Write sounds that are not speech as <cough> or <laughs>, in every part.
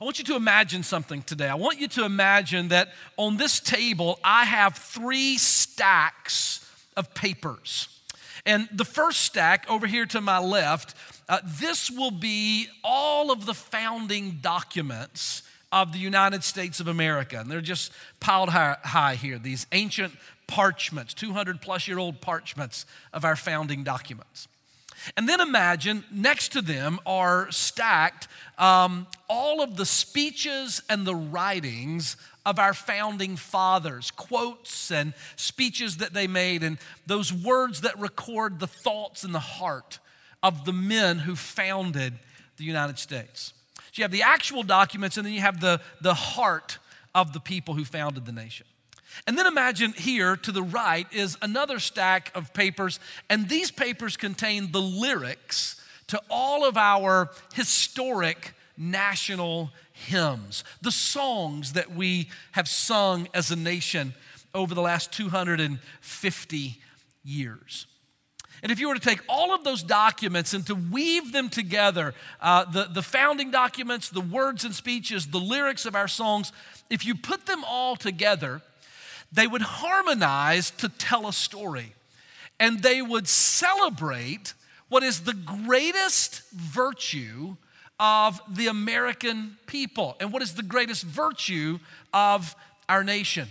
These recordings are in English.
I want you to imagine something today. I want you to imagine that on this table, I have three stacks of papers. And the first stack over here to my left, uh, this will be all of the founding documents of the United States of America. And they're just piled high, high here, these ancient parchments, 200 plus year old parchments of our founding documents. And then imagine next to them are stacked um, all of the speeches and the writings of our founding fathers, quotes and speeches that they made, and those words that record the thoughts and the heart of the men who founded the United States. So you have the actual documents, and then you have the, the heart of the people who founded the nation. And then imagine here to the right is another stack of papers, and these papers contain the lyrics to all of our historic national hymns, the songs that we have sung as a nation over the last 250 years. And if you were to take all of those documents and to weave them together, uh, the, the founding documents, the words and speeches, the lyrics of our songs, if you put them all together, they would harmonize to tell a story. And they would celebrate what is the greatest virtue of the American people and what is the greatest virtue of our nation.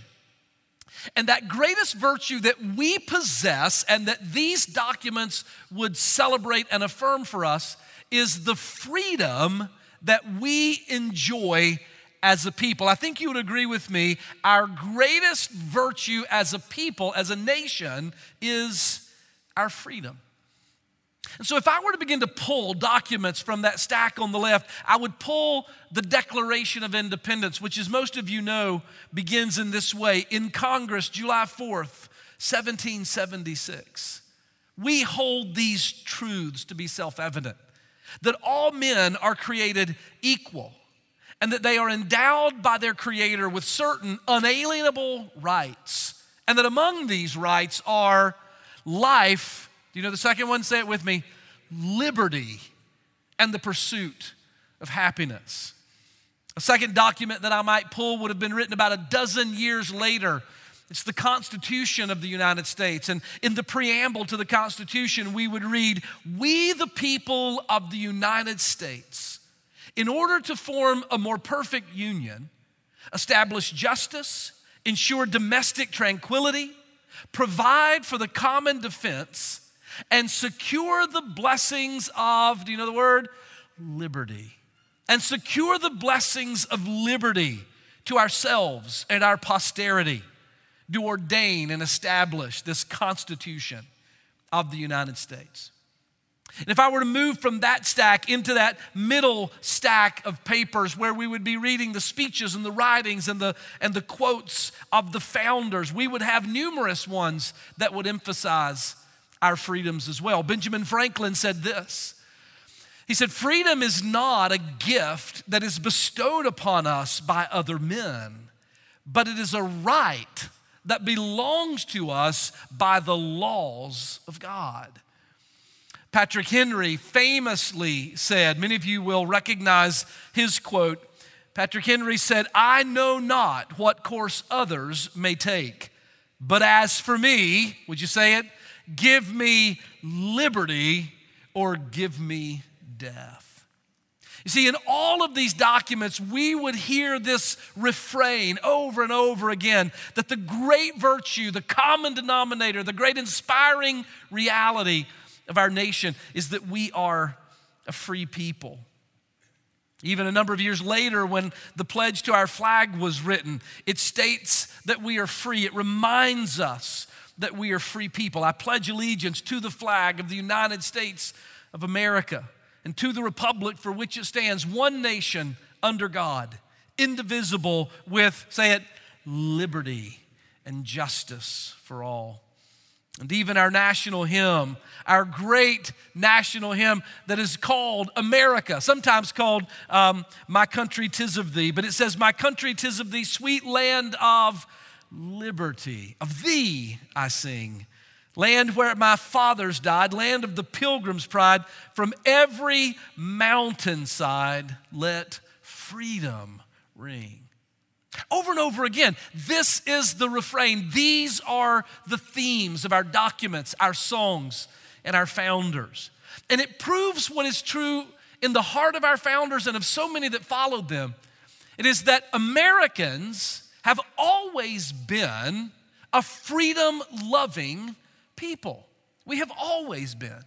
And that greatest virtue that we possess and that these documents would celebrate and affirm for us is the freedom that we enjoy as a people. I think you would agree with me, our greatest virtue as a people, as a nation, is our freedom. And so, if I were to begin to pull documents from that stack on the left, I would pull the Declaration of Independence, which, as most of you know, begins in this way in Congress, July 4th, 1776. We hold these truths to be self evident that all men are created equal and that they are endowed by their Creator with certain unalienable rights, and that among these rights are life. Do you know the second one? Say it with me liberty and the pursuit of happiness. A second document that I might pull would have been written about a dozen years later. It's the Constitution of the United States. And in the preamble to the Constitution, we would read, We, the people of the United States in order to form a more perfect union, establish justice, ensure domestic tranquility, provide for the common defense, and secure the blessings of, do you know the word? Liberty. And secure the blessings of liberty to ourselves and our posterity, to ordain and establish this Constitution of the United States. And if I were to move from that stack into that middle stack of papers where we would be reading the speeches and the writings and the, and the quotes of the founders, we would have numerous ones that would emphasize our freedoms as well. Benjamin Franklin said this He said, Freedom is not a gift that is bestowed upon us by other men, but it is a right that belongs to us by the laws of God. Patrick Henry famously said, many of you will recognize his quote. Patrick Henry said, I know not what course others may take, but as for me, would you say it? Give me liberty or give me death. You see, in all of these documents, we would hear this refrain over and over again that the great virtue, the common denominator, the great inspiring reality of our nation is that we are a free people. Even a number of years later, when the pledge to our flag was written, it states that we are free. It reminds us that we are free people. I pledge allegiance to the flag of the United States of America and to the republic for which it stands, one nation under God, indivisible with, say it, liberty and justice for all. And even our national hymn, our great national hymn that is called America, sometimes called um, My Country Tis of Thee, but it says, My country tis of thee, sweet land of liberty. Of thee I sing. Land where my fathers died, land of the pilgrim's pride, from every mountainside let freedom ring. Over and over again, this is the refrain. These are the themes of our documents, our songs, and our founders. And it proves what is true in the heart of our founders and of so many that followed them. It is that Americans have always been a freedom loving people. We have always been.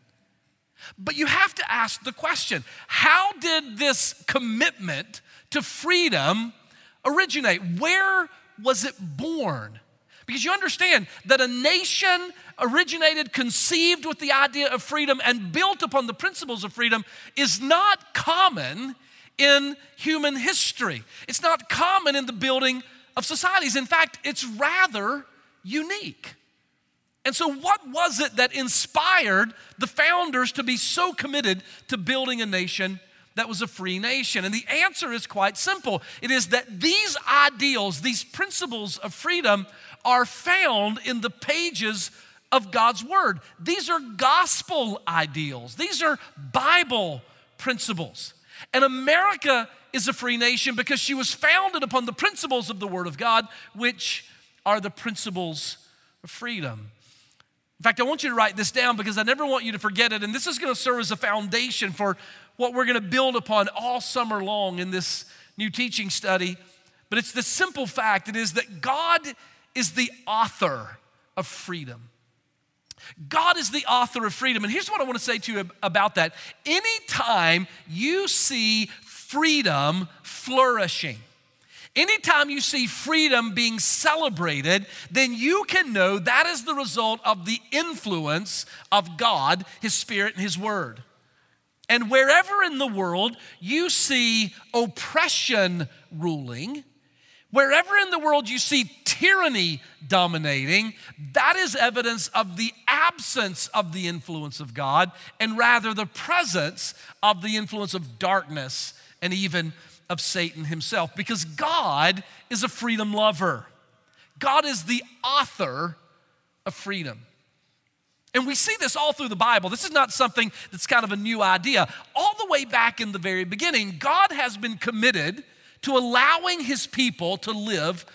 But you have to ask the question how did this commitment to freedom originate? Where was it born? Because you understand that a nation originated, conceived with the idea of freedom, and built upon the principles of freedom is not common in human history. It's not common in the building of societies. In fact, it's rather unique. And so, what was it that inspired the founders to be so committed to building a nation that was a free nation? And the answer is quite simple it is that these ideals, these principles of freedom, are found in the pages of God's Word. These are gospel ideals, these are Bible principles. And America is a free nation because she was founded upon the principles of the Word of God, which are the principles of freedom. In fact, I want you to write this down because I never want you to forget it. And this is going to serve as a foundation for what we're going to build upon all summer long in this new teaching study. But it's the simple fact it is that God is the author of freedom. God is the author of freedom. And here's what I want to say to you about that. Anytime you see freedom flourishing, Anytime you see freedom being celebrated, then you can know that is the result of the influence of God, His Spirit, and His Word. And wherever in the world you see oppression ruling, wherever in the world you see tyranny dominating, that is evidence of the absence of the influence of God and rather the presence of the influence of darkness and even of Satan himself because God is a freedom lover. God is the author of freedom. And we see this all through the Bible. This is not something that's kind of a new idea. All the way back in the very beginning, God has been committed to allowing his people to live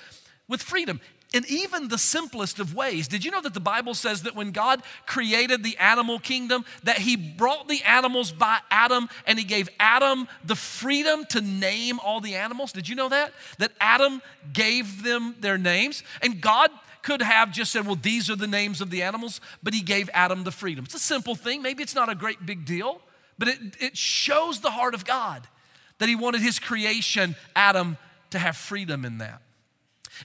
with freedom in even the simplest of ways. Did you know that the Bible says that when God created the animal kingdom that he brought the animals by Adam and he gave Adam the freedom to name all the animals? Did you know that? That Adam gave them their names and God could have just said, well, these are the names of the animals, but he gave Adam the freedom. It's a simple thing. Maybe it's not a great big deal, but it, it shows the heart of God that he wanted his creation, Adam, to have freedom in that.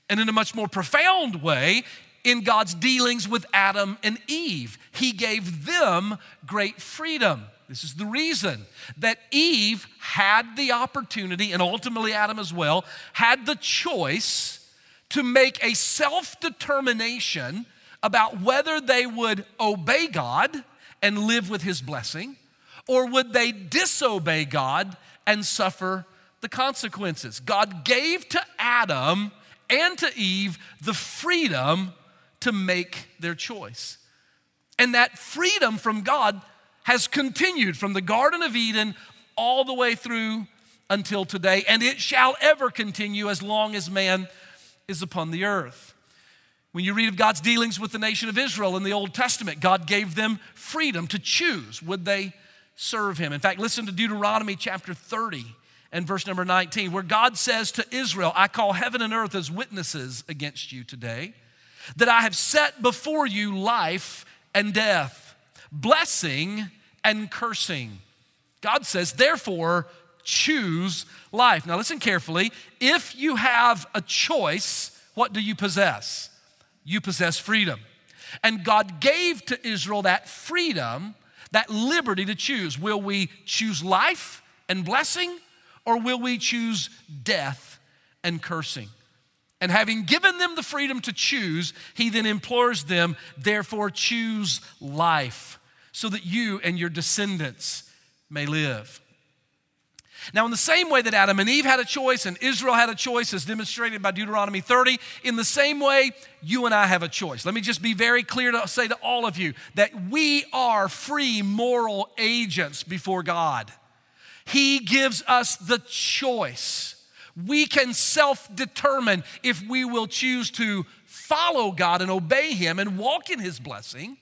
And in a much more profound way, in God's dealings with Adam and Eve, he gave them great freedom. This is the reason that Eve had the opportunity, and ultimately Adam as well, had the choice to make a self determination about whether they would obey God and live with his blessing, or would they disobey God and suffer the consequences. God gave to Adam and to Eve the freedom to make their choice. And that freedom from God has continued from the Garden of Eden all the way through until today, and it shall ever continue as long as man is upon the earth. When you read of God's dealings with the nation of Israel in the Old Testament, God gave them freedom to choose would they serve him. In fact, listen to Deuteronomy chapter 30 and verse number 19, where God says to Israel, I call heaven and earth as witnesses against you today, that I have set before you life and death, blessing and cursing. God says, therefore, choose life. Now, listen carefully. If you have a choice, what do you possess? You possess freedom. And God gave to Israel that freedom, that liberty to choose. Will we choose life and blessing, or will we choose death and cursing? And having given them the freedom to choose, he then implores them, therefore, choose life so that you and your descendants may live. Now, in the same way that Adam and Eve had a choice and Israel had a choice, as demonstrated by Deuteronomy 30, in the same way, you and I have a choice. Let me just be very clear to say to all of you that we are free moral agents before God. He gives us the choice. We can self determine if we will choose to follow God and obey Him and walk in His blessing,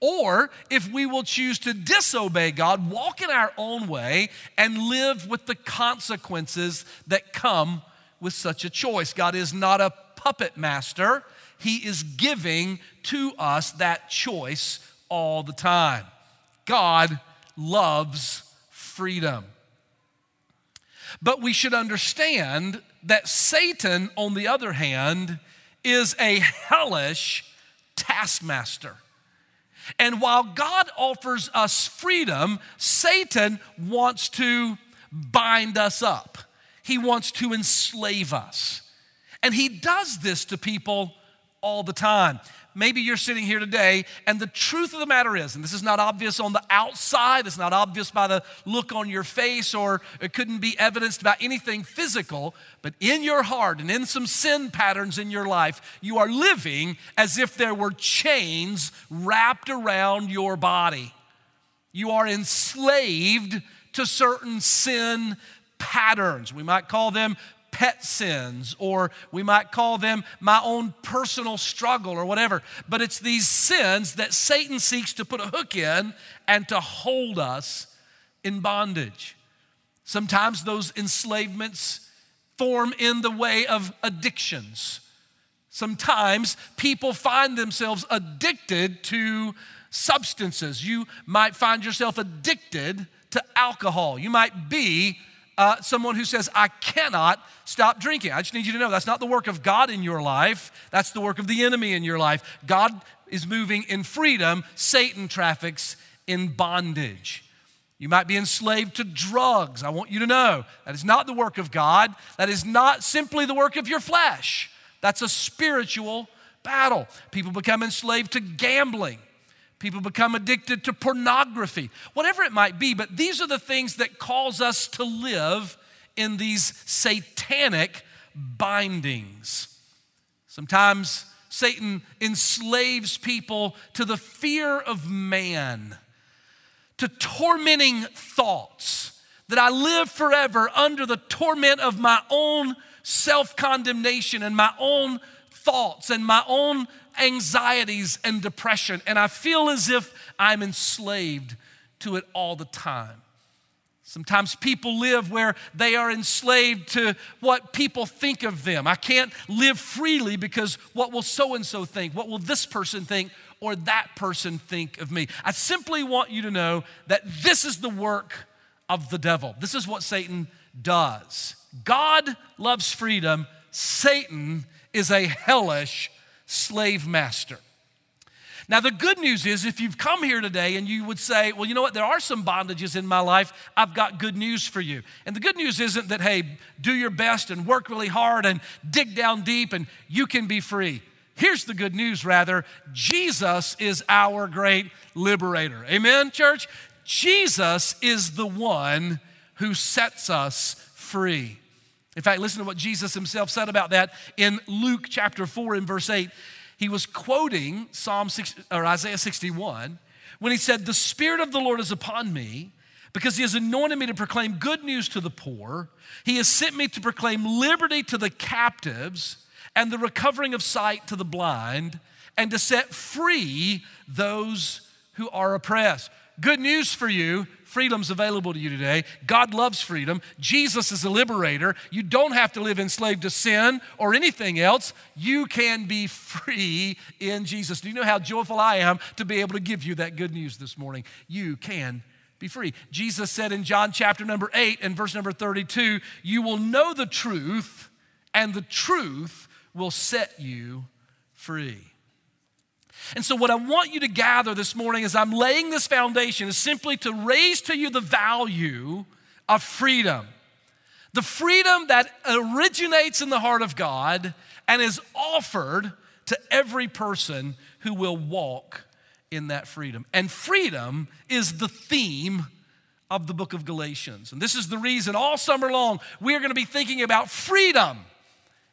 or if we will choose to disobey God, walk in our own way, and live with the consequences that come with such a choice. God is not a puppet master, He is giving to us that choice all the time. God loves freedom. But we should understand that Satan, on the other hand, is a hellish taskmaster. And while God offers us freedom, Satan wants to bind us up. He wants to enslave us. And he does this to people all the time. Maybe you're sitting here today, and the truth of the matter is, and this is not obvious on the outside, it's not obvious by the look on your face, or it couldn't be evidenced by anything physical, but in your heart and in some sin patterns in your life, you are living as if there were chains wrapped around your body. You are enslaved to certain sin patterns. We might call them pet sins, or we might call them my own personal struggle or whatever. But it's these sins that Satan seeks to put a hook in and to hold us in bondage. Sometimes those enslavements form in the way of addictions. Sometimes people find themselves addicted to substances. You might find yourself addicted to alcohol. You might be uh, someone who says, I cannot stop drinking. I just need you to know that's not the work of God in your life, that's the work of the enemy in your life. God is moving in freedom, Satan traffics in bondage. You might be enslaved to drugs. I want you to know that is not the work of God. That is not simply the work of your flesh. That's a spiritual battle. People become enslaved to gambling. People become addicted to pornography, whatever it might be, but these are the things that cause us to live in these satanic bindings. Sometimes Satan enslaves people to the fear of man, to tormenting thoughts, that I live forever under the torment of my own self condemnation and my own thoughts and my own anxieties and depression, and I feel as if I'm enslaved to it all the time. Sometimes people live where they are enslaved to what people think of them. I can't live freely because what will so and so think? What will this person think? Or that person think of me? I simply want you to know that this is the work of the devil. This is what Satan does. God loves freedom, Satan is a hellish slave master. Now, the good news is if you've come here today and you would say, well, you know what, there are some bondages in my life, I've got good news for you. And the good news isn't that, hey, do your best and work really hard and dig down deep and you can be free. Here's the good news, rather Jesus is our great liberator. Amen, church? Jesus is the one who sets us free. In fact, listen to what Jesus himself said about that in Luke chapter 4 and verse 8. He was quoting Psalm 6, or Isaiah 61 when he said, The Spirit of the Lord is upon me because he has anointed me to proclaim good news to the poor. He has sent me to proclaim liberty to the captives and the recovering of sight to the blind and to set free those who are oppressed. Good news for you freedom's available to you today. God loves freedom. Jesus is a liberator. You don't have to live enslaved to sin or anything else. You can be free in Jesus. Do you know how joyful I am to be able to give you that good news this morning? You can be free. Jesus said in John chapter number 8 and verse number 32, You will know the truth, and the truth will set you free. And so, what I want you to gather this morning as I'm laying this foundation is simply to raise to you the value of freedom. The freedom that originates in the heart of God and is offered to every person who will walk in that freedom. And freedom is the theme of the book of Galatians. And this is the reason all summer long we are going to be thinking about freedom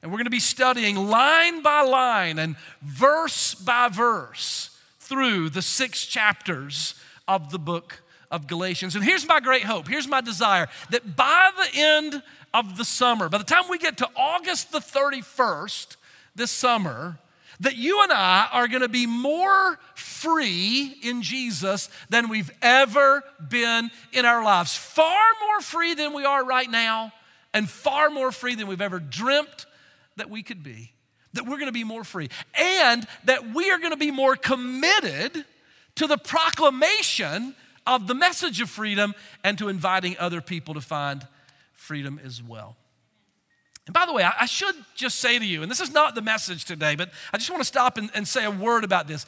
and we're going to be studying line by line and verse by verse through the six chapters of the book of Galatians. And here's my great hope. Here's my desire that by the end of the summer, by the time we get to August the 31st this summer, that you and I are going to be more free in Jesus than we've ever been in our lives. Far more free than we are right now, and far more free than we've ever dreamt that we could be. That we're going to be more free, and that we are going to be more committed to the proclamation of the message of freedom and to inviting other people to find freedom as well. And by the way, I, should just say to you, and this is not the message today, but I just want to stop and, and say a word about this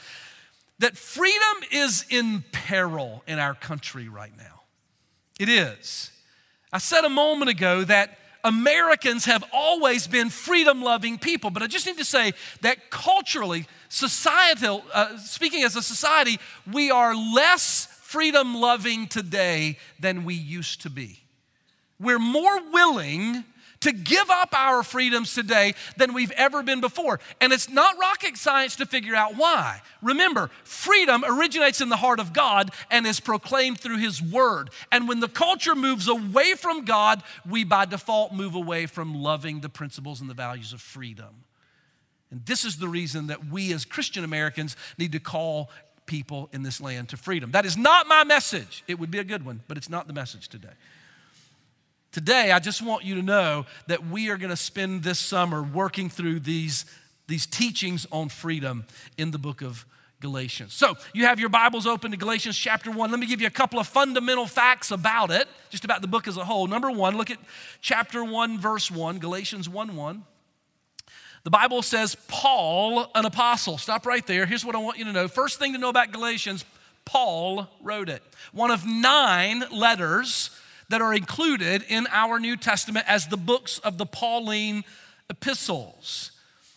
that freedom is in peril in our country right now. It is. I said a moment ago that Americans have always been freedom loving people, but I just need to say that culturally, societal, uh, speaking as a society, we are less freedom loving today than we used to be. We're more willing to give up our freedoms today than we've ever been before. And it's not rocket science to figure out why. Remember, freedom originates in the heart of God and is proclaimed through His Word. And when the culture moves away from God, we by default move away from loving the principles and the values of freedom. And this is the reason that we as Christian Americans need to call people in this land to freedom. That is not my message. It would be a good one, but it's not the message today. Today, I just want you to know that we are going to spend this summer working through these, these teachings on freedom in the book of Galatians. So, you have your Bibles open to Galatians chapter 1. Let me give you a couple of fundamental facts about it, just about the book as a whole. Number one, look at chapter 1, verse 1, Galatians 1 1. The Bible says, Paul, an apostle. Stop right there. Here's what I want you to know. First thing to know about Galatians, Paul wrote it. One of nine letters that are included in our New Testament as the books of the Pauline epistles.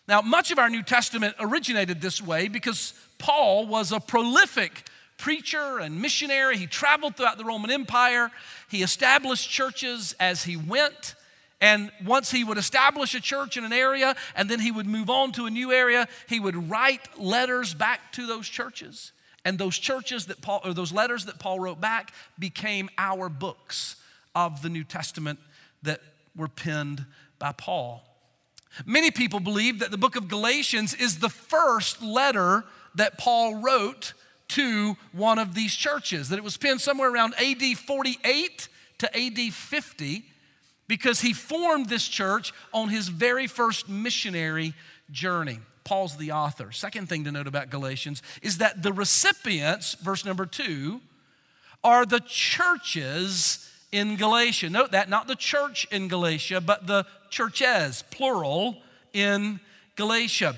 Now, much of our New Testament originated this way because Paul was a prolific preacher and missionary. He traveled throughout the Roman Empire, he established churches as he went. And once he would establish a church in an area and then he would move on to a new area, he would write letters back to those churches. And those churches that Paul, or those letters that Paul wrote back became our books of the New Testament that were penned by Paul. Many people believe that the book of Galatians is the first letter that Paul wrote to one of these churches, that it was penned somewhere around AD 48 to AD 50 because he formed this church on his very first missionary journey. Paul's the author. Second thing to note about Galatians is that the recipients, verse number two, are the churches in Galatia. Note that, not the church in Galatia, but the churches, plural, in Galatia.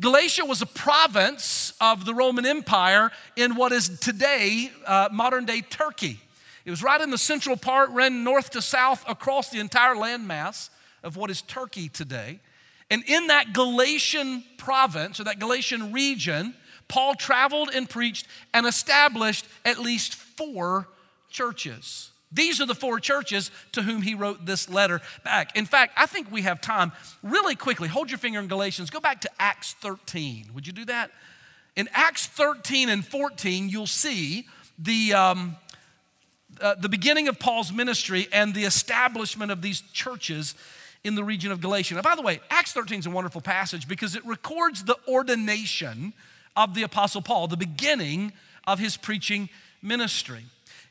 Galatia was a province of the Roman Empire in what is today uh, modern day Turkey. It was right in the central part, ran north to south across the entire landmass of what is Turkey today. And in that Galatian province or that Galatian region, Paul traveled and preached and established at least four churches. These are the four churches to whom he wrote this letter back. In fact, I think we have time really quickly. Hold your finger in Galatians. Go back to Acts 13. Would you do that? In Acts 13 and 14, you'll see the, um, uh, the beginning of Paul's ministry and the establishment of these churches in the region of Galatia. Now, by the way, Acts 13 is a wonderful passage because it records the ordination of the Apostle Paul, the beginning of his preaching ministry.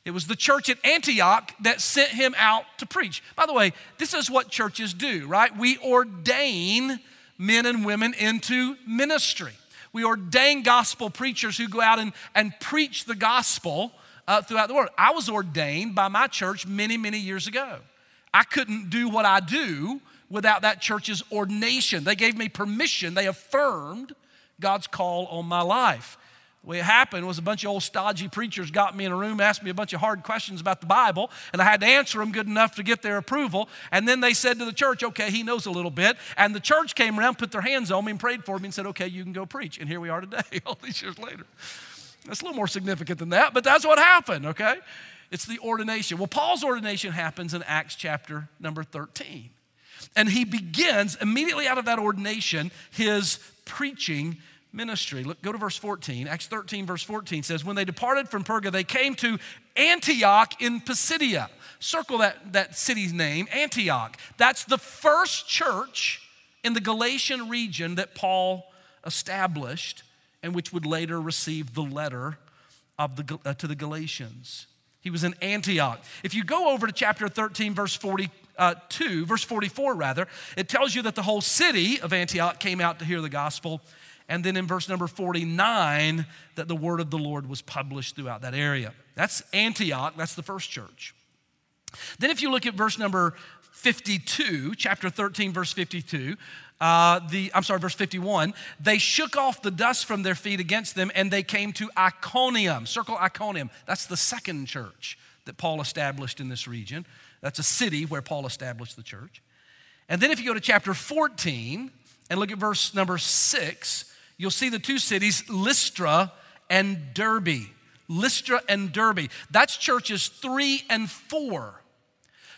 It was the church at Antioch that sent him out to preach. By the way, this is what churches do, right? We ordain men and women into ministry. We ordain gospel preachers who go out and, and preach the gospel uh, throughout the world. I was ordained by my church many, many years ago. I couldn't do what I do without that church's ordination. They gave me permission, they affirmed God's call on my life. The way it happened was a bunch of old stodgy preachers got me in a room, asked me a bunch of hard questions about the Bible, and I had to answer them good enough to get their approval. And then they said to the church, okay, he knows a little bit. And the church came around, put their hands on me, and prayed for me and said, okay, you can go preach. And here we are today, <laughs> all these years later. That's a little more significant than that, but that's what happened, okay? It's the ordination. Well, Paul's ordination happens in Acts chapter number 13. And he begins immediately out of that ordination his preaching ministry. Look, go to verse 14. Acts 13, verse 14 says, When they departed from Perga, they came to Antioch in Pisidia. Circle that, that city's name, Antioch. That's the first church in the Galatian region that Paul established and which would later receive the letter of the, uh, to the Galatians. He was in Antioch. If you go over to chapter 13, verse 42, uh, verse 44, rather, it tells you that the whole city of Antioch came out to hear the gospel. And then in verse number 49, that the word of the Lord was published throughout that area. That's Antioch, that's the first church. Then if you look at verse number 52, chapter 13, verse 52, uh, the I'm sorry, verse 51. They shook off the dust from their feet against them, and they came to Iconium. Circle Iconium. That's the second church that Paul established in this region. That's a city where Paul established the church. And then if you go to chapter 14 and look at verse number six, you'll see the two cities, Lystra and Derbe. Lystra and Derbe. That's churches three and four.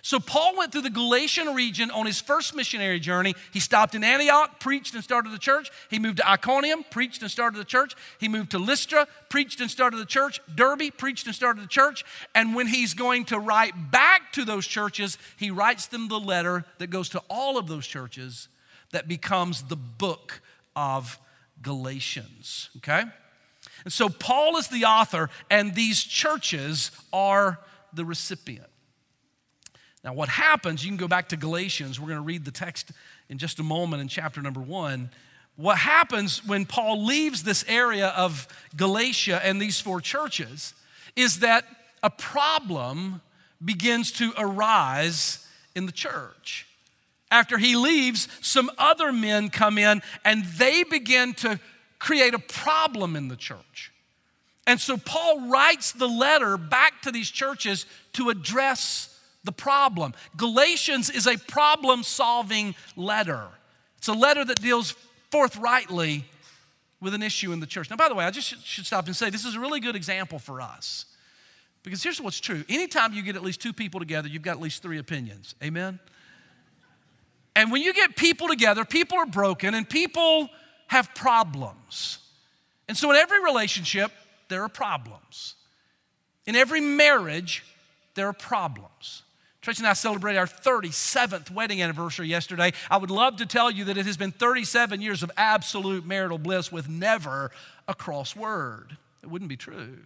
So Paul went through the Galatian region on his first missionary journey. He stopped in Antioch, preached and started the church. He moved to Iconium, preached and started the church. He moved to Lystra, preached and started the church. Derbe, preached and started the church. And when he's going to write back to those churches, he writes them the letter that goes to all of those churches that becomes the book of Galatians. Okay? And so Paul is the author, and these churches are the recipient. Now, what happens, you can go back to Galatians. We're going to read the text in just a moment in chapter number one. What happens when Paul leaves this area of Galatia and these four churches is that a problem begins to arise in the church. After he leaves, some other men come in and they begin to create a problem in the church. And so Paul writes the letter back to these churches to address the problem. Galatians is a problem solving letter, it's a letter that deals forthrightly with an issue in the church. Now, by the way, I just should stop and say this is a really good example for us. Because here's what's true anytime you get at least two people together, you've got at least three opinions. Amen? And when you get people together, people are broken and people have problems. And so, in every relationship, there are problems. In every marriage, there are problems. Tracy and I celebrated our 37th wedding anniversary yesterday. I would love to tell you that it has been 37 years of absolute marital bliss with never a cross word. It wouldn't be true.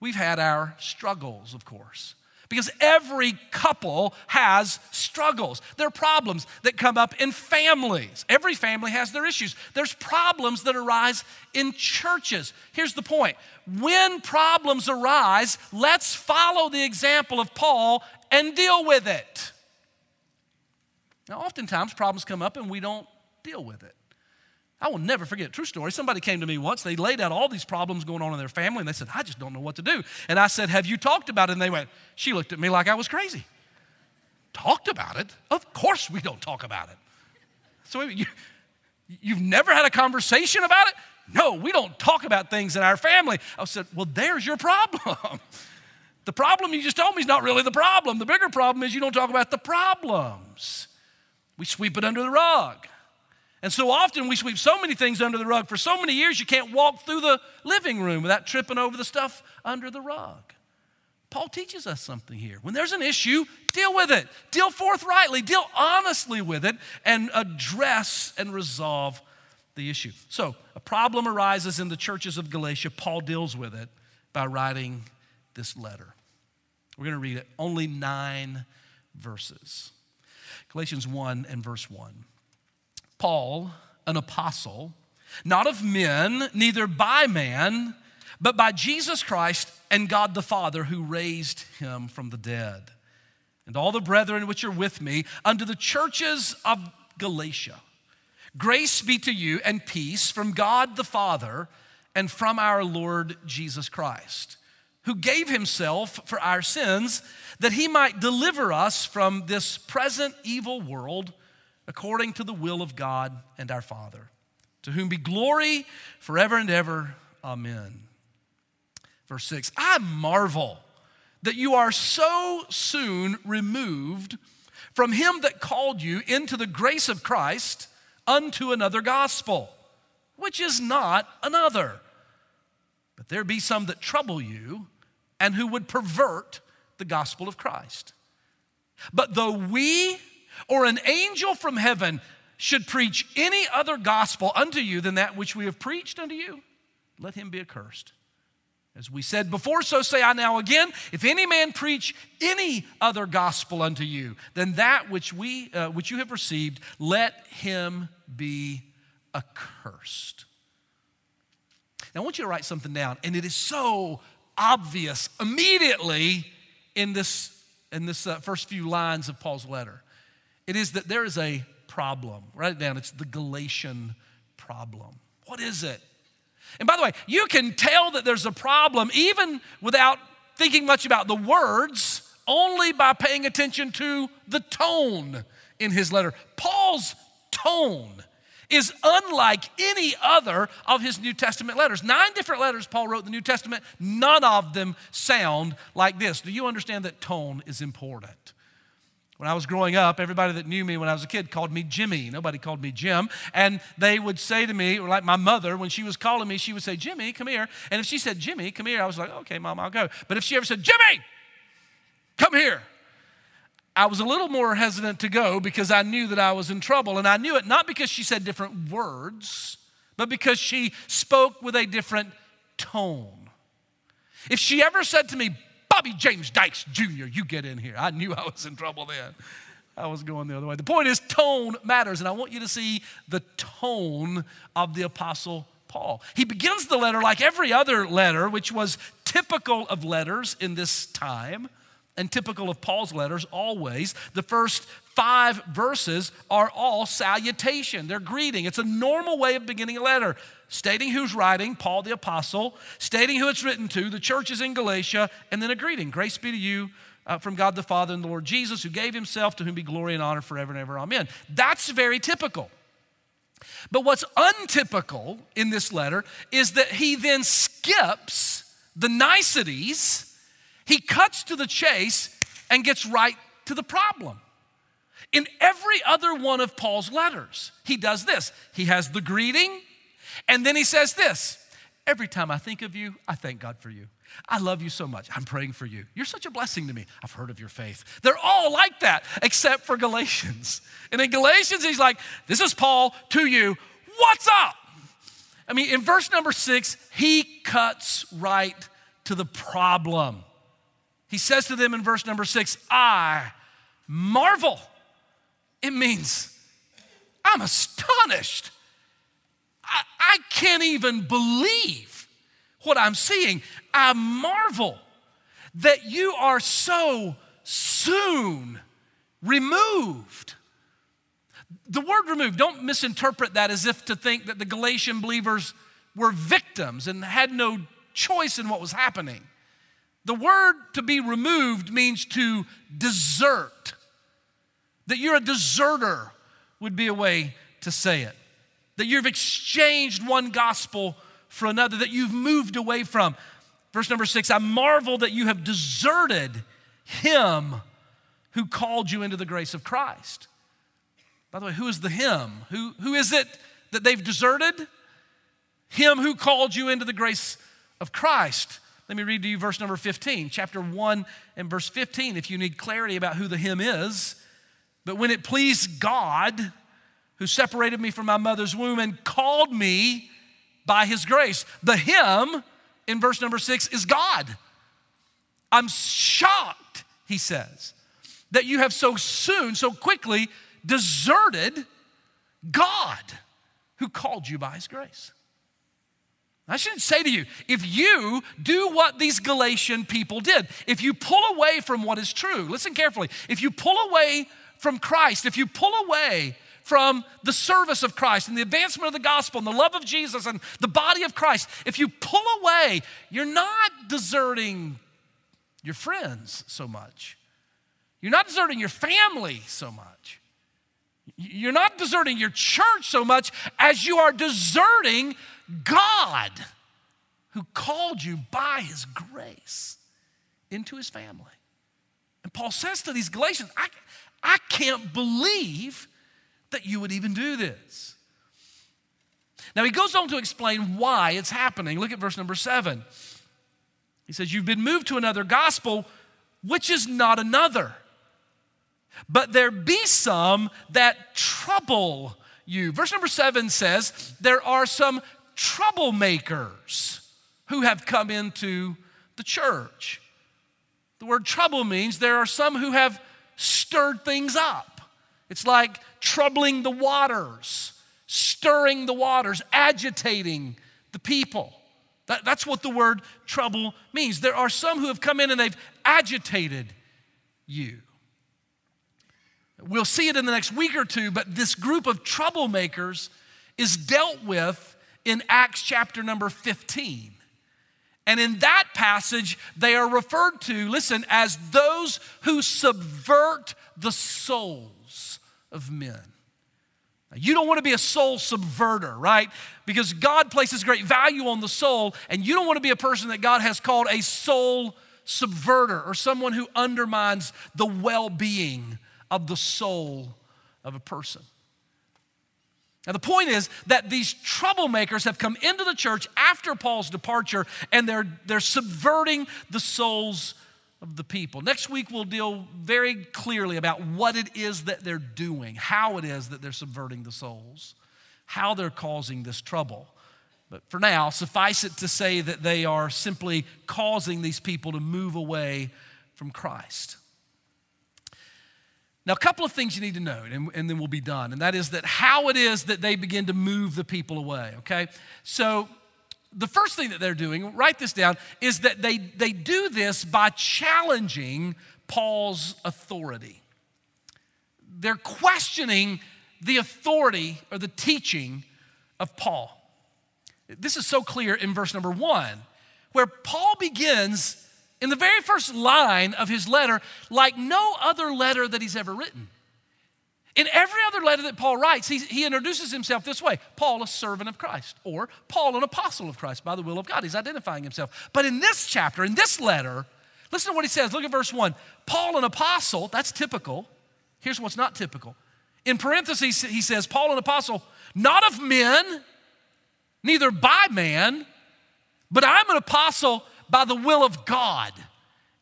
We've had our struggles, of course. Because every couple has struggles. There are problems that come up in families. Every family has their issues. There's problems that arise in churches. Here's the point when problems arise, let's follow the example of Paul and deal with it. Now, oftentimes problems come up and we don't deal with it. I will never forget, true story. Somebody came to me once, they laid out all these problems going on in their family, and they said, I just don't know what to do. And I said, Have you talked about it? And they went, She looked at me like I was crazy. Talked about it? Of course we don't talk about it. So you, you've never had a conversation about it? No, we don't talk about things in our family. I said, Well, there's your problem. <laughs> The problem you just told me is not really the problem. The bigger problem is you don't talk about the problems. We sweep it under the rug. And so often we sweep so many things under the rug. For so many years, you can't walk through the living room without tripping over the stuff under the rug. Paul teaches us something here. When there's an issue, deal with it. Deal forthrightly, deal honestly with it, and address and resolve the issue. So, a problem arises in the churches of Galatia. Paul deals with it by writing this letter. We're going to read it, only nine verses. Galatians 1 and verse 1. Paul, an apostle, not of men, neither by man, but by Jesus Christ and God the Father who raised him from the dead. And all the brethren which are with me unto the churches of Galatia. Grace be to you and peace from God the Father and from our Lord Jesus Christ who gave himself for our sins that he might deliver us from this present evil world according to the will of God and our Father, to whom be glory forever and ever. Amen. Verse 6 I marvel that you are so soon removed from him that called you into the grace of Christ unto another gospel which is not another. But there be some that trouble you and who would pervert the gospel of Christ. But though we or an angel from heaven should preach any other gospel unto you than that which we have preached unto you, let him be accursed. As we said before, so say I now again if any man preach any other gospel unto you than that which, we, uh, which you have received, let him be accursed. Now, I want you to write something down, and it is so obvious immediately in this, in this uh, first few lines of Paul's letter. It is that there is a problem. Write it down. It's the Galatian problem. What is it? And by the way, you can tell that there's a problem even without thinking much about the words, only by paying attention to the tone in his letter. Paul's tone is unlike any other of his New Testament letters. Nine different letters Paul wrote in the New Testament, none of them sound like this. Do you understand that tone is important? When I was growing up, everybody that knew me when I was a kid called me Jimmy. Nobody called me Jim. And they would say to me, or like my mother, when she was calling me, she would say, Jimmy, come here. And if she said, Jimmy, come here, I was like, okay, mom, I'll go. But if she ever said, Jimmy, come here, I was a little more hesitant to go because I knew that I was in trouble. And I knew it not because she said different words, but because she spoke with a different tone. If she ever said to me, Bobby James Dykes Jr., you get in here. I knew I was in trouble then. I was going the other way. The point is, tone matters, and I want you to see the tone of the Apostle Paul. He begins the letter like every other letter, which was typical of letters in this time and typical of Paul's letters always. The first five verses are all salutation, they're greeting. It's a normal way of beginning a letter stating who's writing, Paul the Apostle, stating who it's written to, the churches in Galatia, and then a greeting. Grace be to you uh, from God the Father and the Lord Jesus, who gave himself, to whom be glory and honor forever and ever. Amen. That's very typical. But what's untypical in this letter is that he then skips the niceties, he cuts to the chase and gets right to the problem. In every other one of Paul's letters, he does this. He has the greeting, and then he says this Every time I think of you, I thank God for you. I love you so much. I'm praying for you. You're such a blessing to me. I've heard of your faith. They're all like that, except for Galatians. And in Galatians, he's like, This is Paul to you. What's up? I mean, in verse number six, he cuts right to the problem. He says to them in verse number six, I marvel. It means, I'm astonished I, I can't even believe what I'm seeing. I marvel that you are so soon removed. The word removed, don't misinterpret that as if to think that the Galatian believers were victims and had no choice in what was happening. The word to be removed means to desert. That you're a deserter would be a way to say it that you've exchanged one gospel for another, that you've moved away from. Verse number six I marvel that you have deserted him who called you into the grace of Christ. By the way, who is the him? Who, who is it that they've deserted? Him who called you into the grace of Christ. Let me read to you verse number 15, chapter 1 and verse 15, if you need clarity about who the him is. But when it pleased God, who separated me from my mother's womb and called me by his grace. The him in verse number six is God. I'm shocked, he says, that you have so soon, so quickly deserted God who called you by his grace. I shouldn't say to you, if you do what these Galatian people did, if you pull away from what is true, listen carefully, if you pull away from Christ, if you pull away from the service of Christ and the advancement of the gospel and the love of Jesus and the body of Christ, if you pull away, you're not deserting your friends so much. You're not deserting your family so much. You're not deserting your church so much as you are deserting God who called you by his grace into his family. And Paul says to these Galatians, I, I can't believe that you would even do this. Now he goes on to explain why it's happening. Look at verse number seven. He says, You've been moved to another gospel, which is not another. But there be some that trouble you. Verse number seven says, There are some troublemakers who have come into the church. The word trouble means there are some who have stirred things up. It's like troubling the waters, stirring the waters, agitating the people. That, that's what the word trouble means. There are some who have come in and they've agitated you. We'll see it in the next week or two, but this group of troublemakers is dealt with in Acts chapter number 15. And in that passage, they are referred to, listen, as those who subvert the souls of men. Now, you don't want to be a soul subverter, right? Because God places great value on the soul, and you don't want to be a person that God has called a soul subverter or someone who undermines the well being of the soul of a person. Now, the point is that these troublemakers have come into the church after Paul's departure and they're, they're subverting the souls of the people. Next week, we'll deal very clearly about what it is that they're doing, how it is that they're subverting the souls, how they're causing this trouble. But for now, suffice it to say that they are simply causing these people to move away from Christ. Now, a couple of things you need to know, and, and, then we'll be done, and that is that how it is that they begin to move the people away, okay? So, the first thing that they're doing, write this down, is that they, they do this by challenging Paul's authority. They're questioning the authority or the teaching of Paul. This is so clear in verse number one, where Paul begins in the very first line of his letter, like no other letter that he's ever written. In every other letter that Paul writes, he, he introduces himself this way Paul, a servant of Christ, or Paul, an apostle of Christ by the will of God. He's identifying himself. But in this chapter, in this letter, listen to what he says. Look at verse one Paul, an apostle, that's typical. Here's what's not typical. In parentheses, he says, Paul, an apostle, not of men, neither by man, but I'm an apostle by the will of God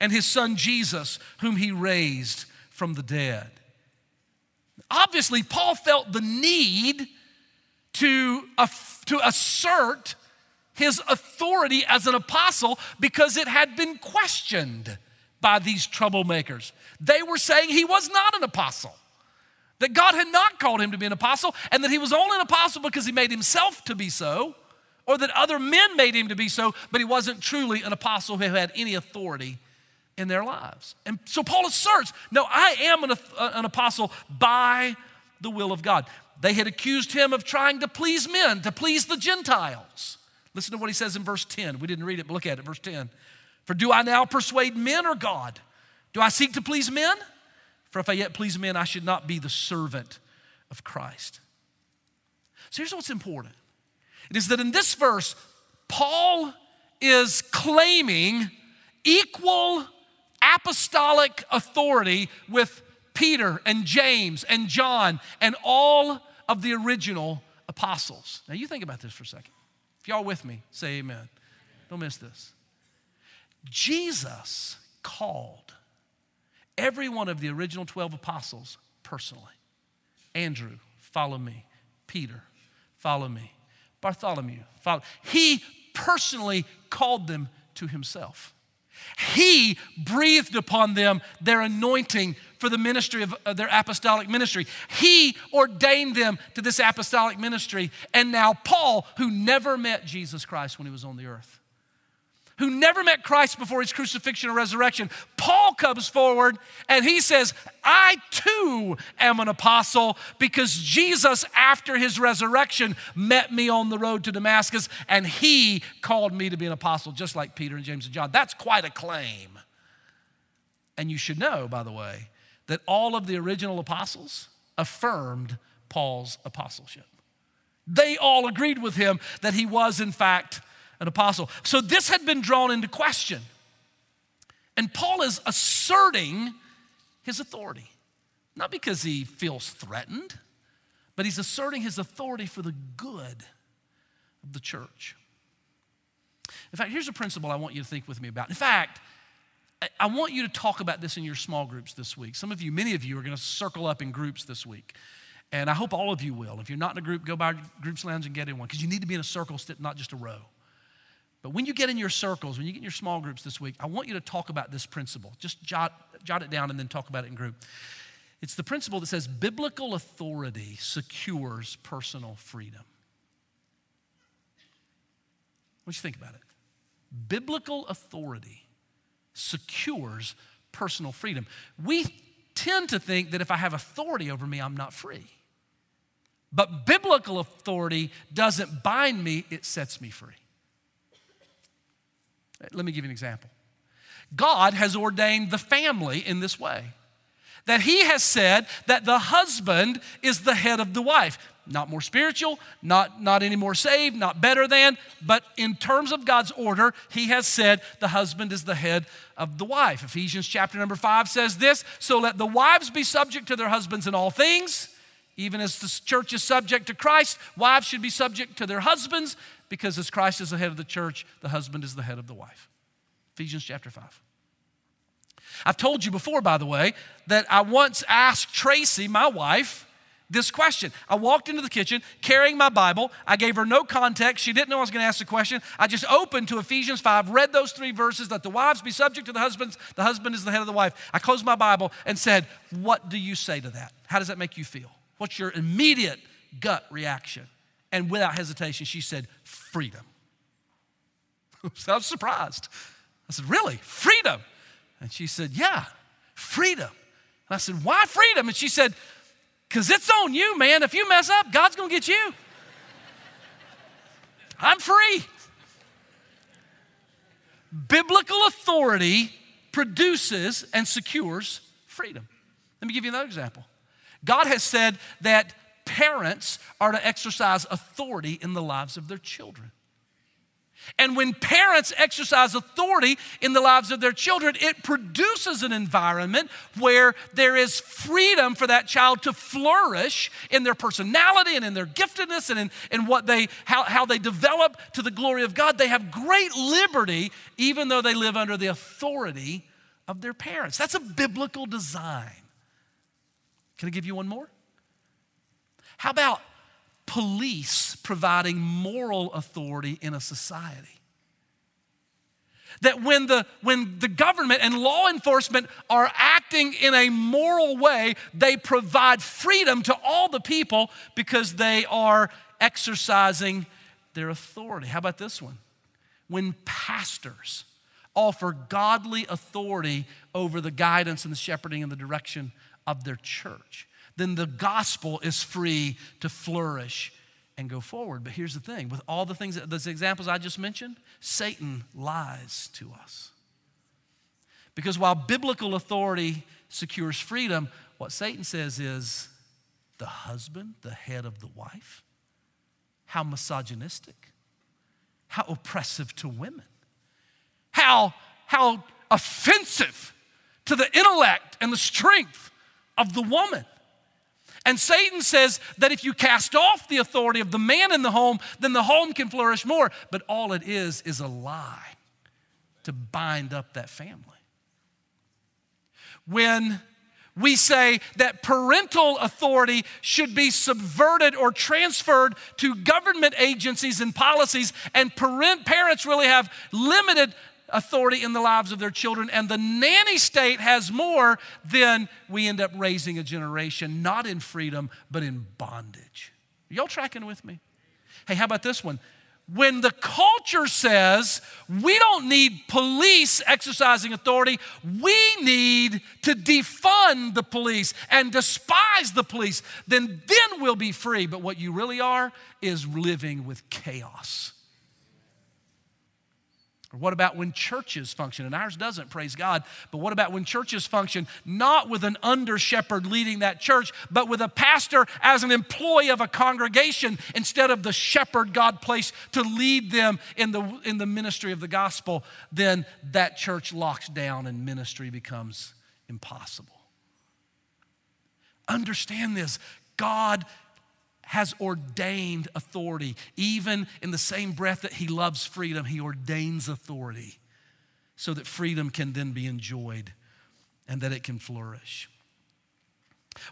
and his son Jesus, whom he raised from the dead. Obviously, Paul felt the need to, to assert his authority as an apostle because it had been questioned by these troublemakers. They were saying he was not an apostle, that God had not called him to be an apostle, and that he was only an apostle because he made himself to be so or that other men made him to be so, but he wasn't truly an apostle who had any authority in their lives. And so Paul asserts, no, I am an, uh, an apostle by the will of God. They had accused him of trying to please men, to please the Gentiles. Listen to what he says in verse 10. We didn't read it, but look at it, verse 10. For do I now persuade men or God? Do I seek to please men? For if I yet please men, I should not be the servant of Christ. So here's what's important it is that in this verse, Paul is claiming equal apostolic authority with Peter and James and John and all of the original apostles. Now, you think about this for a second. If y'all with me, say amen. Don't miss this. Jesus called every one of the original 12 apostles personally. Andrew, follow me. Peter, follow me. Bartholomew. He personally called them to himself. He breathed upon them their anointing for the ministry of, of their apostolic ministry. He ordained them to this apostolic ministry. And now, Paul, who never met Jesus Christ when he was on the earth, who never met Christ before his crucifixion or resurrection, Paul comes forward and he says, I too am an apostle because Jesus, after his resurrection, met me on the road to Damascus and he called me to be an apostle, just like Peter and James and John. That's quite a claim. And you should know, by the way, that all of the original apostles affirmed Paul's apostleship. They all agreed with him that he was, in fact, an apostle. So this had been drawn into question. And Paul is asserting his authority, not because he feels threatened, but he's asserting his authority for the good of the church. In fact, here's a principle I want you to think with me about. In fact, I want you to talk about this in your small groups this week. Some of you, many of you, are going to circle up in groups this week. And I hope all of you will. If you're not in a group, go by Groups Lounge and get in one because you need to be in a circle, not just a row. But when you get in your circles, when you get in your small groups this week, I want you to talk about this principle. Just jot, jot it down and then talk about it in group. It's the principle that says biblical authority secures personal freedom. What do you think about it? Biblical authority secures personal freedom. We tend to think that if I have authority over me, I'm not free. But biblical authority doesn't bind me, it sets me free. Let me give you an example. God has ordained the family in this way that He has said that the husband is the head of the wife. Not more spiritual, not, not any more saved, not better than, but in terms of God's order, He has said the husband is the head of the wife. Ephesians chapter number five says this So let the wives be subject to their husbands in all things. Even as the church is subject to Christ, wives should be subject to their husbands because as Christ is the head of the church, the husband is the head of the wife. Ephesians chapter 5. I've told you before, by the way, that I once asked Tracy, my wife, this question. I walked into the kitchen carrying my Bible. I gave her no context. She didn't know I was going to ask the question. I just opened to Ephesians 5, read those three verses that the wives be subject to the husbands, the husband is the head of the wife. I closed my Bible and said, What do you say to that? How does that make you feel? What's your immediate gut reaction? And without hesitation, she said, Freedom. <laughs> so I was surprised. I said, Really? Freedom? And she said, Yeah, freedom. And I said, Why freedom? And she said, because it's on you, man. If you mess up, God's going to get you. <laughs> I'm free. Biblical authority produces and secures freedom. Let me give you another example. God has said that parents are to exercise authority in the lives of their children. And when parents exercise authority in the lives of their children, it produces an environment where there is freedom for that child to flourish in their personality and in their giftedness and in, in what they, how, how they develop to the glory of God. They have great liberty, even though they live under the authority of their parents. That's a biblical design. Can I give you one more? How about police providing moral authority in a society. That when the, when the government and law enforcement are acting in a moral way, they provide freedom to all the people because they are exercising their authority. How about this one? When pastors offer godly authority over the guidance and the shepherding and the direction of their church then the gospel is free to flourish and go forward. But here's the thing with all the things, those examples I just mentioned, Satan lies to us. Because while biblical authority secures freedom, what Satan says is the husband, the head of the wife, how misogynistic, how oppressive to women, how, how offensive to the intellect and the strength of the woman. And Satan says that if you cast off the authority of the man in the home, then the home can flourish more. But all it is is a lie to bind up that family. When we say that parental authority should be subverted or transferred to government agencies and policies, and parent, parents really have limited authority in the lives of their children, and the nanny state has more, then we end up raising a generation not in freedom, but in bondage. Are y'all tracking with me? Hey, how about this one? When the culture says we don't need police exercising authority, we need to defund the police and despise the police, then then we'll be free. But what you really are is living with chaos. Or what about when churches function? And ours doesn't, praise God. But what about when churches function not with an under shepherd leading that church, but with a pastor as an employee of a congregation instead of the shepherd God placed to lead them in the, in the ministry of the gospel? Then that church locks down and ministry becomes impossible. Understand this God has ordained authority. Even in the same breath that he loves freedom, he ordains authority so that freedom can then be enjoyed and that it can flourish.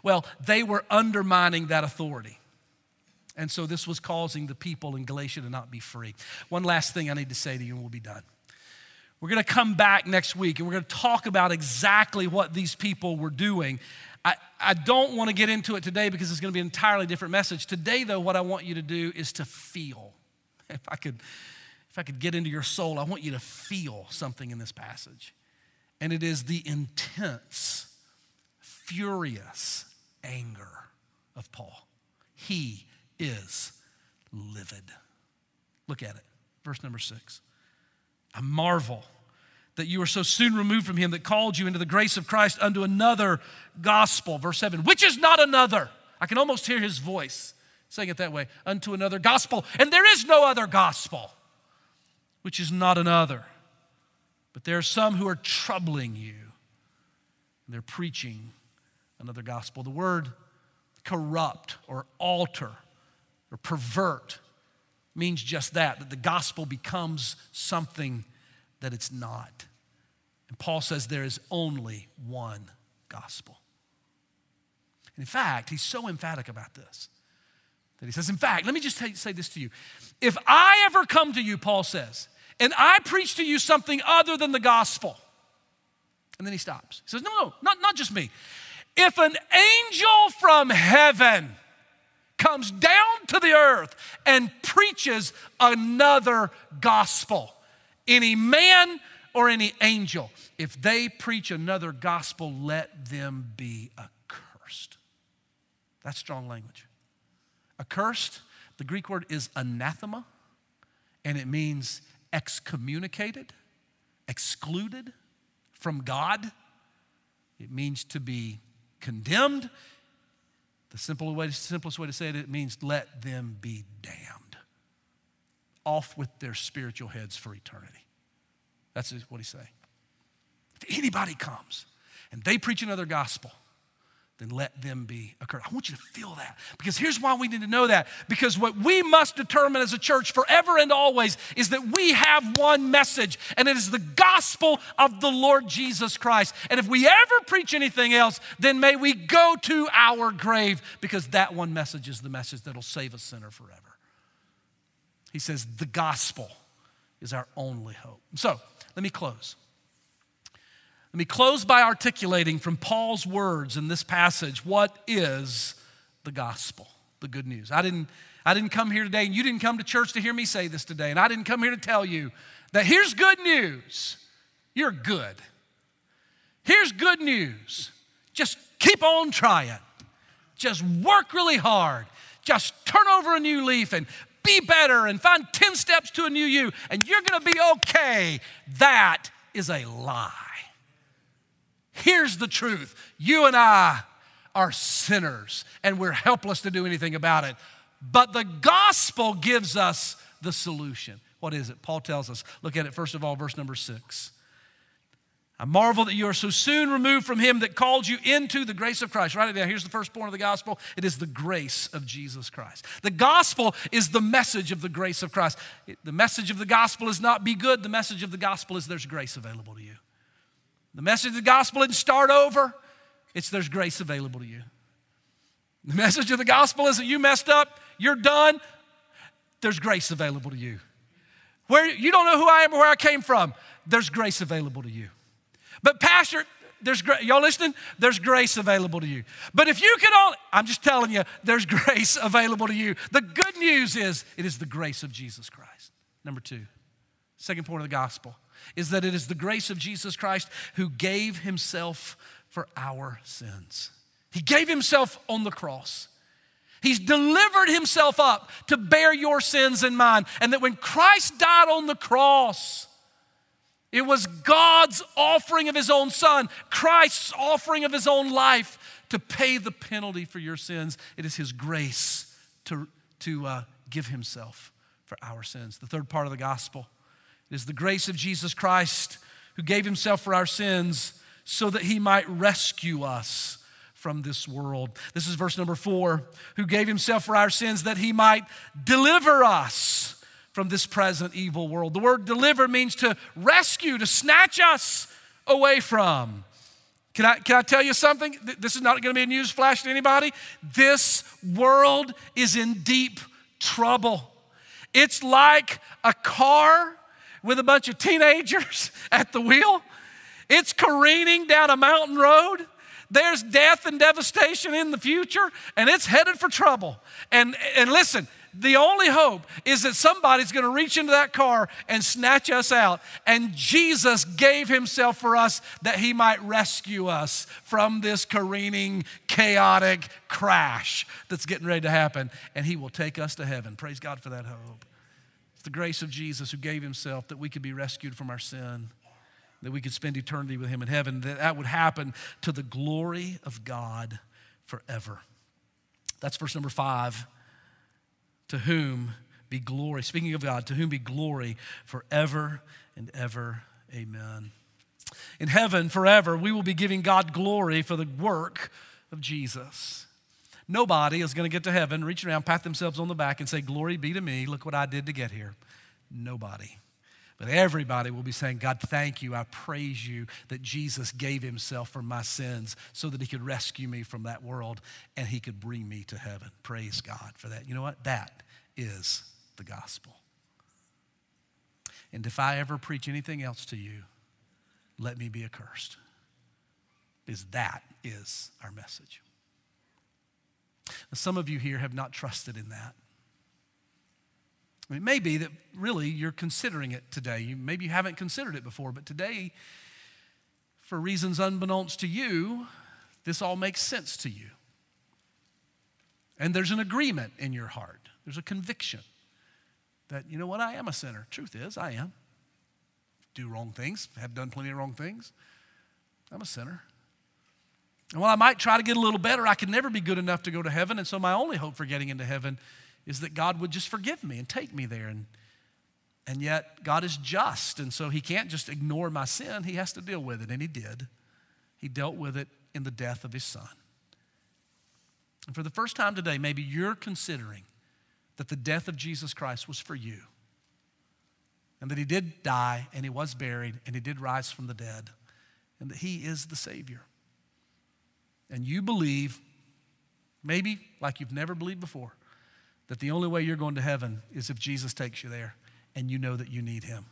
Well, they were undermining that authority. And so this was causing the people in Galatia to not be free. One last thing I need to say to you, and we'll be done. We're going to come back next week and we're going to talk about exactly what these people were doing. I, I don't want to get into it today because it's going to be an entirely different message. Today, though, what I want you to do is to feel. <laughs> If I could, if I could get into your soul, I want you to feel something in this passage. And it is the intense, furious anger of Paul. He is livid. Look at it. Verse number six. I marvel that you are so soon removed from him that called you into the grace of Christ unto another gospel. Verse 7, which is not another. I can almost hear his voice saying it that way unto another gospel. And there is no other gospel, which is not another. But there are some who are troubling you. and They're preaching another gospel. The word corrupt or alter or pervert means just that, that the gospel becomes something that it's not. And Paul says there is only one gospel. And in fact, he's so emphatic about this that he says, In fact, let me just say this to you. If I ever come to you, Paul says, and I preach to you something other than the gospel, and then he stops. He says, No, no, not, not just me. If an angel from heaven comes down to the earth and preaches another gospel, any man or any angel, if they preach another gospel, let them be accursed. That's strong language. Accursed, the Greek word is anathema, and it means excommunicated, excluded from God. It means to be condemned. The simple way, simplest way to say it, it means let them be damned off with their spiritual heads for eternity. That's what he's saying. If anybody comes and they preach another gospel, then let them be accursed. I want you to feel that because here's why we need to know that. Because what we must determine as a church forever and always is that we have one message, and it is the gospel of the Lord Jesus Christ. And if we ever preach anything else, then may we go to our grave because that one message is the message that'll save a sinner forever. He says, the gospel is our only hope. So let me close. Let me close by articulating from Paul's words in this passage what is the gospel, the good news. I didn't, I didn't come here today, and you didn't come to church to hear me say this today, and I didn't come here to tell you that here's good news. You're good. Here's good news. Just keep on trying. Just work really hard. Just turn over a new leaf and be better and find 10 steps to a new you and you're going to be okay. That is a lie. Here's the truth you and I are sinners and we're helpless to do anything about it. But the gospel gives us the solution. What is it? Paul tells us. Look at it first of all, verse number six. I marvel that you are so soon removed from him that called you into the grace of Christ. Write it down. Here's the first point of the gospel it is the grace of Jesus Christ. The gospel is the message of the grace of Christ. The message of the gospel is not be good, the message of the gospel is there's grace available to you. The message of the gospel isn't start over, it's there's grace available to you. The message of the gospel isn't you messed up, you're done, there's grace available to you. Where you don't know who I am or where I came from, there's grace available to you. But, Pastor, there's y'all listening? There's grace available to you. But if you can only, I'm just telling you, there's <laughs> grace available to you. The good news is it is the grace of Jesus Christ. Number two, second point of the gospel is that it is the grace of Jesus Christ who gave himself for our sins. He gave himself on the cross. He's delivered himself up to bear your sins and mine. And that when Christ died on the cross, it was God's offering of His own Son, Christ's offering of His own life to pay the penalty for your sins. It is His grace to, to uh, give Himself for our sins. The third part of the gospel is the grace of Jesus Christ who gave Himself for our sins so that He might rescue us from this world. This is verse number four who gave himself for our sins that he might deliver us from this present evil world. The word deliver means to rescue, to snatch us away from. Can I, can I tell you something? This is not going to be a news flash to anybody. This world is in deep trouble. It's like a car with a bunch of teenagers <laughs> at the wheel. It's careening down a mountain road there's death and devastation in the future, and it's headed for trouble. And, and listen, the only hope is that somebody's going to reach into that car and snatch us out. And Jesus gave himself for us that he might rescue us from this careening, chaotic crash that's getting ready to happen. And he will take us to heaven. Praise God for that hope. It's the grace of Jesus who gave himself that we could be rescued from our sin that we could spend eternity with him in heaven, that that would happen to the glory of God forever. That's verse number five. To whom be glory, speaking of God, to whom be glory forever and ever. Amen. In heaven forever, we will be giving God glory for the work of Jesus. Nobody is going to get to heaven, reach around, pat themselves on the back, and say, Glory be to me. Look what I did to get here. Nobody. But everybody will be saying, God, thank you. I praise you that Jesus gave himself for my sins so that he could rescue me from that world and he could bring me to heaven. Praise God for that. You know what? That is the gospel. And if I ever preach anything else to you, let me be accursed. Because that is our message. Some of you here have not trusted in that. It may be that really you're considering it today. You, maybe you haven't considered it before, but today, for reasons unbeknownst to you, this all makes sense to you. And there's an agreement in your heart, there's a conviction that, you know what, I am a sinner. Truth is, I am. Do wrong things, have done plenty of wrong things. I'm a sinner. And while I might try to get a little better, I can never be good enough to go to heaven. And so my only hope for getting into heaven is that God would just forgive me and take me there. And, and yet, God is just, and so He can't just ignore my sin. He has to deal with it, and He did. He dealt with it in the death of His Son. And for the first time today, maybe you're considering that the death of Jesus Christ was for you, and that He did die, and He was buried, and He did rise from the dead, and that He is the Savior. And you believe, maybe like you've never believed before, that the only way you're going to heaven is if Jesus takes you there and you know that you need him.